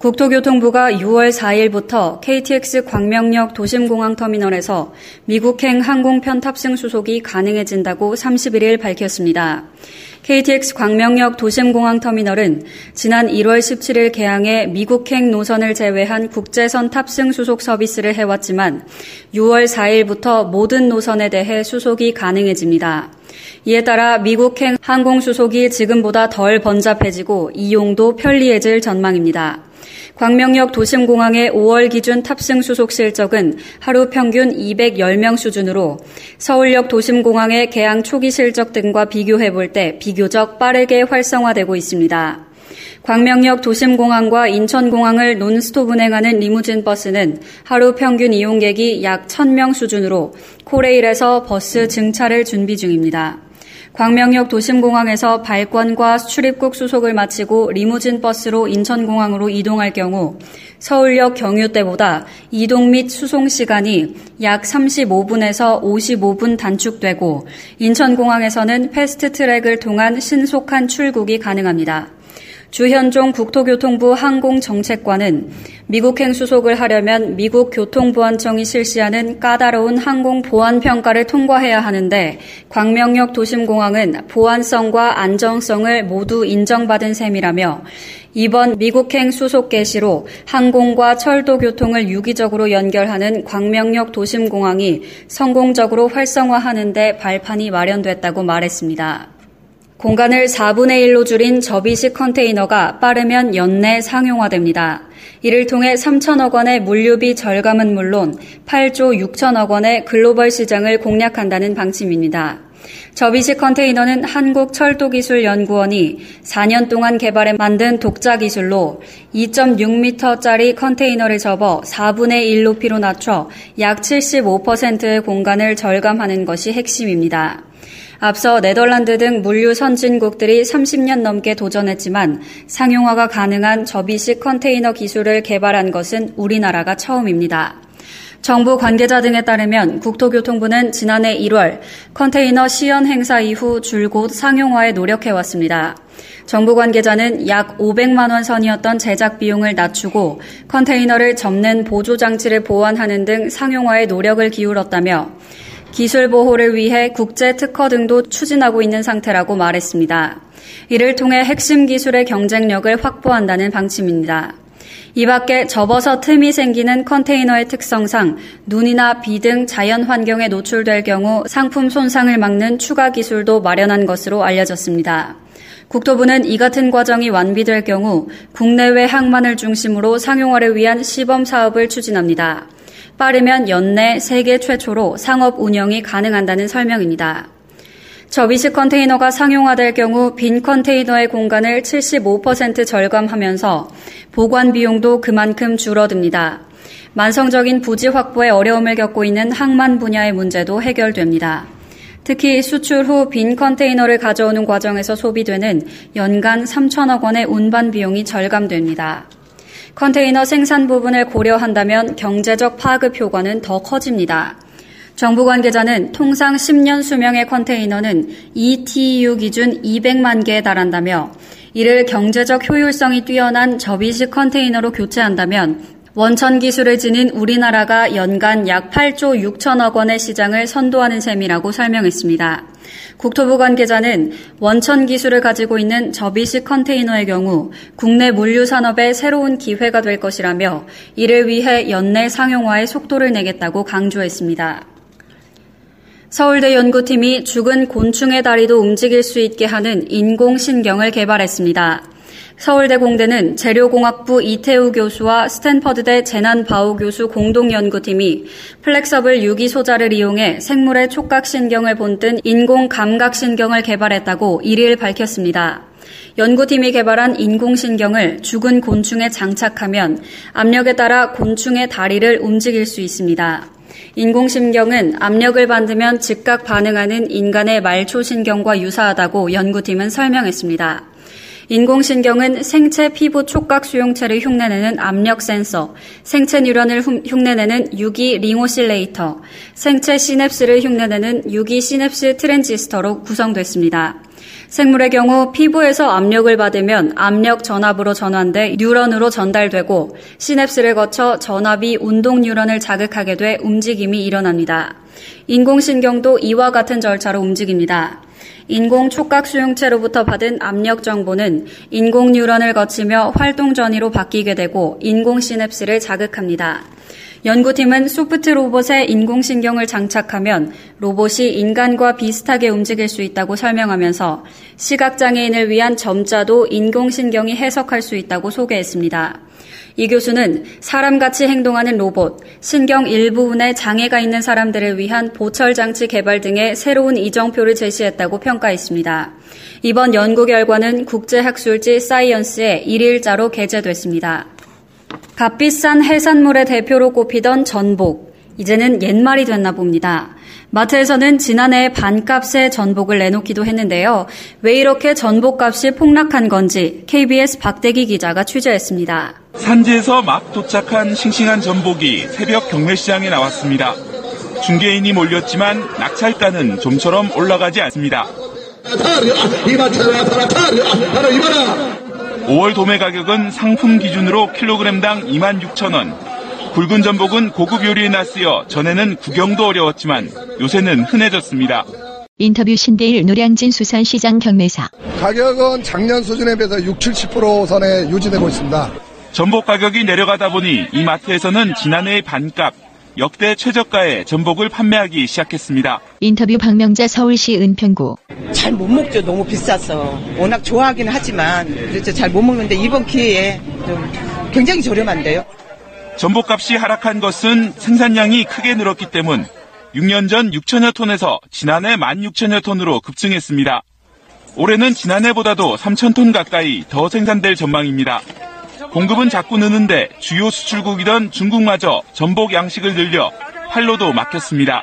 국토교통부가 6월 4일부터 KTX 광명역 도심공항터미널에서 미국행 항공편 탑승 수속이 가능해진다고 31일 밝혔습니다. KTX 광명역 도심공항터미널은 지난 1월 17일 개항해 미국행 노선을 제외한 국제선 탑승 수속 서비스를 해왔지만 6월 4일부터 모든 노선에 대해 수속이 가능해집니다. 이에 따라 미국행 항공 수속이 지금보다 덜 번잡해지고 이용도 편리해질 전망입니다. 광명역 도심공항의 5월 기준 탑승 수속 실적은 하루 평균 210명 수준으로 서울역 도심공항의 개항 초기 실적 등과 비교해 볼 때 비교적 빠르게 활성화되고 있습니다. 광명역 도심공항과 인천공항을 논스톱 운행하는 리무진 버스는 하루 평균 이용객이 약 1000명 수준으로 코레일에서 버스 증차를 준비 중입니다. 광명역 도심공항에서 발권과 출입국 수속을 마치고 리무진 버스로 인천공항으로 이동할 경우 서울역 경유 때보다 이동 및 수송 시간이 약 35분에서 55분 단축되고 인천공항에서는 패스트 트랙을 통한 신속한 출국이 가능합니다. 주현종 국토교통부 항공정책관은 미국행 수속을 하려면 미국 교통보안청이 실시하는 까다로운 항공보안평가를 통과해야 하는데 광명역 도심공항은 보안성과 안정성을 모두 인정받은 셈이라며 이번 미국행 수속 개시로 항공과 철도 교통을 유기적으로 연결하는 광명역 도심공항이 성공적으로 활성화하는 데 발판이 마련됐다고 말했습니다. 공간을 4분의 1로 줄인 접이식 컨테이너가 빠르면 연내 상용화됩니다. 이를 통해 3천억 원의 물류비 절감은 물론 8조 6천억 원의 글로벌 시장을 공략한다는 방침입니다. 접이식 컨테이너는 한국철도기술연구원이 4년 동안 개발해 만든 독자 기술로 2.6m짜리 컨테이너를 접어 4분의 1 높이로 낮춰 약 75%의 공간을 절감하는 것이 핵심입니다. 앞서 네덜란드 등 물류 선진국들이 30년 넘게 도전했지만 상용화가 가능한 접이식 컨테이너 기술을 개발한 것은 우리나라가 처음입니다. 정부 관계자 등에 따르면 국토교통부는 지난해 1월 컨테이너 시연 행사 이후 줄곧 상용화에 노력해왔습니다. 정부 관계자는 약 500만 원 선이었던 제작 비용을 낮추고 컨테이너를 접는 보조 장치를 보완하는 등 상용화에 노력을 기울였다며 기술 보호를 위해 국제 특허 등도 추진하고 있는 상태라고 말했습니다. 이를 통해 핵심 기술의 경쟁력을 확보한다는 방침입니다. 이 밖에 접어서 틈이 생기는 컨테이너의 특성상 눈이나 비 등 자연 환경에 노출될 경우 상품 손상을 막는 추가 기술도 마련한 것으로 알려졌습니다. 국토부는 이 같은 과정이 완비될 경우 국내외 항만을 중심으로 상용화를 위한 시범 사업을 추진합니다. 빠르면 연내 세계 최초로 상업 운영이 가능한다는 설명입니다. 접이식 컨테이너가 상용화될 경우 빈 컨테이너의 공간을 75% 절감하면서 보관 비용도 그만큼 줄어듭니다. 만성적인 부지 확보에 어려움을 겪고 있는 항만 분야의 문제도 해결됩니다. 특히 수출 후 빈 컨테이너를 가져오는 과정에서 소비되는 연간 3천억 원의 운반 비용이 절감됩니다. 컨테이너 생산 부분을 고려한다면 경제적 파급 효과는 더 커집니다. 정부 관계자는 통상 10년 수명의 컨테이너는 ETU 기준 200만 개에 달한다며 이를 경제적 효율성이 뛰어난 접이식 컨테이너로 교체한다면 원천 기술을 지닌 우리나라가 연간 약 8조 6천억 원의 시장을 선도하는 셈이라고 설명했습니다. 국토부 관계자는 원천 기술을 가지고 있는 접이식 컨테이너의 경우 국내 물류 산업의 새로운 기회가 될 것이라며 이를 위해 연내 상용화에 속도를 내겠다고 강조했습니다. 서울대 연구팀이 죽은 곤충의 다리도 움직일 수 있게 하는 인공신경을 개발했습니다. 서울대 공대는 재료공학부 이태우 교수와 스탠퍼드대 제난 바오 교수 공동연구팀이 flexible 유기소자를 이용해 생물의 촉각신경을 본뜬 인공 감각신경을 개발했다고 1일 밝혔습니다. 연구팀이 개발한 인공신경을 죽은 곤충에 장착하면 압력에 따라 곤충의 다리를 움직일 수 있습니다. 인공신경은 압력을 받으면 즉각 반응하는 인간의 말초신경과 유사하다고 연구팀은 설명했습니다. 인공신경은 생체 피부 촉각 수용체를 흉내내는 압력 센서, 생체 뉴런을 흉내내는 유기 ring oscillator, 생체 시냅스를 흉내내는 유기 시냅스 트랜지스터로 구성됐습니다. 생물의 경우 피부에서 압력을 받으면 압력 전압으로 전환돼 뉴런으로 전달되고 시냅스를 거쳐 전압이 운동 뉴런을 자극하게 돼 움직임이 일어납니다. 인공신경도 이와 같은 절차로 움직입니다. 인공 촉각 수용체로부터 받은 압력 정보는 인공 뉴런을 거치며 활동 전이로 바뀌게 되고 인공 시냅스를 자극합니다. 연구팀은 소프트 로봇에 인공신경을 장착하면 로봇이 인간과 비슷하게 움직일 수 있다고 설명하면서 시각장애인을 위한 점자도 인공신경이 해석할 수 있다고 소개했습니다. 이 교수는 사람같이 행동하는 로봇, 신경 일부분에 장애가 있는 사람들을 위한 보철 장치 개발 등의 새로운 이정표를 제시했다고 평가했습니다. 이번 연구 결과는 국제학술지 사이언스에 1일자로 게재됐습니다. 값비싼 해산물의 대표로 꼽히던 전복, 이제는 옛말이 됐나 봅니다. 마트에서는 지난해 반값의 전복을 내놓기도 했는데요. 왜 이렇게 전복값이 폭락한 건지 KBS 박대기 기자가 취재했습니다. 산지에서 막 도착한 싱싱한 전복이 새벽 경매시장에 나왔습니다. 중개인이 몰렸지만 낙찰가는 좀처럼 올라가지 않습니다. 5월 도매 가격은 상품 기준으로 킬로그램당 26,000원, 굵은 전복은 고급 요리에 낯쓰여 전에는 구경도 어려웠지만 요새는 흔해졌습니다. 인터뷰 신대일 노량진 수산시장 경매사. 가격은 작년 수준에 비해서 6, 70% 선에 유지되고 있습니다. 전복 가격이 내려가다 보니 이 마트에서는 지난해의 반값, 역대 최저가의 전복을 판매하기 시작했습니다. 인터뷰 박명자 서울시 은평구. 잘 못 먹죠. 너무 비싸서. 워낙 좋아하긴 하지만 그렇죠. 잘 못 먹는데 이번 기회에 좀 굉장히 저렴한데요. 전복값이 하락한 것은 생산량이 크게 늘었기 때문 6년 전 6천여 톤에서 지난해 16,000여 톤으로 급증했습니다. 올해는 지난해보다도 3천 톤 가까이 더 생산될 전망입니다. 공급은 자꾸 느는데 주요 수출국이던 중국마저 전복 양식을 늘려 팔로도 막혔습니다.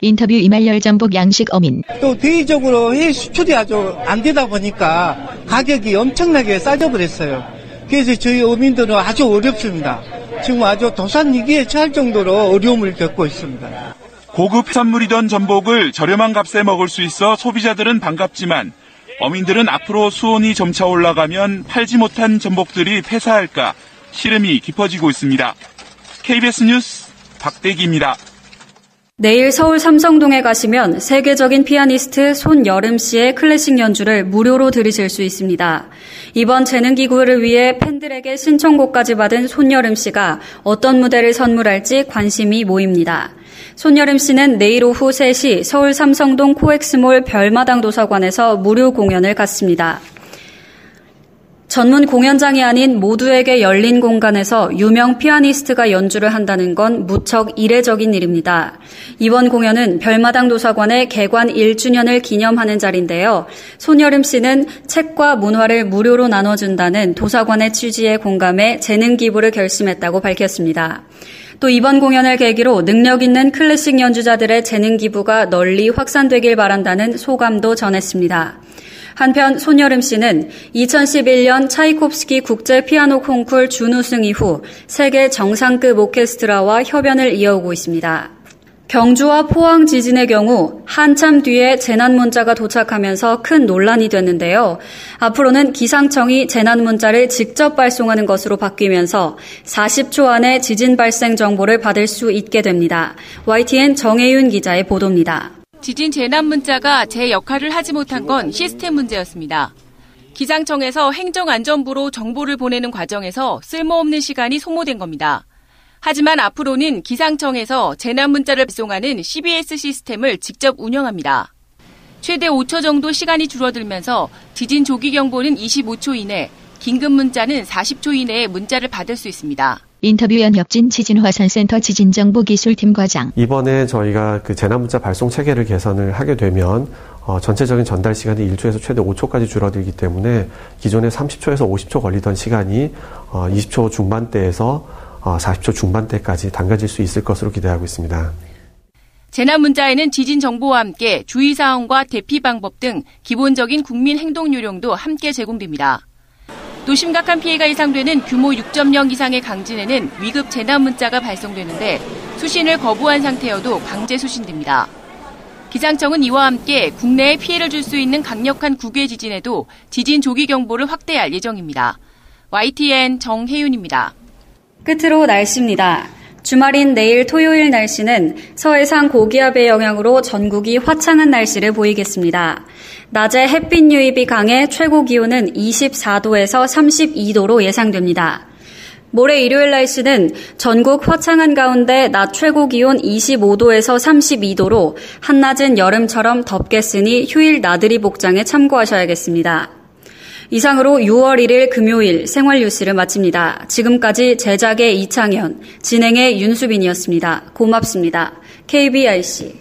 인터뷰 이말열 전복 양식 어민. 또 대외적으로 해외 수출이 아주 안 되다 보니까 가격이 엄청나게 싸져버렸어요. 그래서 저희 어민들은 아주 어렵습니다. 지금 아주 도산 위기에 처할 정도로 어려움을 겪고 있습니다. 고급 해산물이던 전복을 저렴한 값에 먹을 수 있어 소비자들은 반갑지만 어민들은 앞으로 수온이 점차 올라가면 팔지 못한 전복들이 폐사할까 시름이 깊어지고 있습니다. KBS 뉴스 박대기입니다. 내일 서울 삼성동에 가시면 세계적인 피아니스트 손열음 씨의 클래식 연주를 무료로 들으실 수 있습니다. 이번 재능기부를 위해 팬들에게 신청곡까지 받은 손열음 씨가 어떤 무대를 선물할지 관심이 모입니다. 손열음 씨는 내일 오후 3시 서울 삼성동 코엑스몰 별마당 도서관에서 무료 공연을 갖습니다. 전문 공연장이 아닌 모두에게 열린 공간에서 유명 피아니스트가 연주를 한다는 건 무척 이례적인 일입니다. 이번 공연은 별마당 도서관의 개관 1주년을 기념하는 자리인데요. 손여름 씨는 책과 문화를 무료로 나눠준다는 도서관의 취지에 공감해 재능 기부를 결심했다고 밝혔습니다. 또 이번 공연을 계기로 능력 있는 클래식 연주자들의 재능 기부가 널리 확산되길 바란다는 소감도 전했습니다. 한편 손여름 씨는 2011년 차이콥스키 국제 피아노 콩쿨 준우승 이후 세계 정상급 오케스트라와 협연을 이어오고 있습니다. 경주와 포항 지진의 경우 한참 뒤에 재난 문자가 도착하면서 큰 논란이 됐는데요. 앞으로는 기상청이 재난 문자를 직접 발송하는 것으로 바뀌면서 40초 안에 지진 발생 정보를 받을 수 있게 됩니다. YTN 정혜윤 기자의 보도입니다. 지진 재난 문자가 제 역할을 하지 못한 건 시스템 문제였습니다. 기상청에서 행정안전부로 정보를 보내는 과정에서 쓸모없는 시간이 소모된 겁니다. 하지만 앞으로는 기상청에서 재난 문자를 발송하는 CBS 시스템을 직접 운영합니다. 최대 5초 정도 시간이 줄어들면서 지진 조기 경보는 25초 이내, 긴급 문자는 40초 이내에 문자를 받을 수 있습니다. 인터뷰 연 협진 지진화산센터 지진정보기술팀 과장. 이번에 저희가 그 재난문자 발송 체계를 개선을 하게 되면 어, 전체적인 전달 시간이 1초에서 최대 5초까지 줄어들기 때문에 기존에 30초에서 50초 걸리던 시간이 어, 20초 중반대에서 어, 40초 중반대까지 당겨질 수 있을 것으로 기대하고 있습니다. 재난 문자에는 지진 정보와 함께 주의 사항과 대피 방법 등 기본적인 국민 행동 요령도 함께 제공됩니다. 또 심각한 피해가 예상되는 규모 6.0 이상의 강진에는 위급 재난 문자가 발송되는데 수신을 거부한 상태여도 강제 수신됩니다. 기상청은 이와 함께 국내에 피해를 줄 수 있는 강력한 국외 지진에도 지진 조기 경보를 확대할 예정입니다. YTN 정혜윤입니다. 끝으로 날씨입니다. 주말인 내일 토요일 날씨는 서해상 고기압의 영향으로 전국이 화창한 날씨를 보이겠습니다. 낮에 햇빛 유입이 강해 최고 기온은 24도에서 32도로 예상됩니다. 모레 일요일 날씨는 전국 화창한 가운데 낮 최고 기온 25도에서 32도로 한낮은 여름처럼 덥겠으니 휴일 나들이 복장에 참고하셔야겠습니다. 이상으로 6월 1일 금요일 생활 뉴스를 마칩니다. 지금까지 제작의 이창현, 진행의 윤수빈이었습니다. 고맙습니다. KBIC.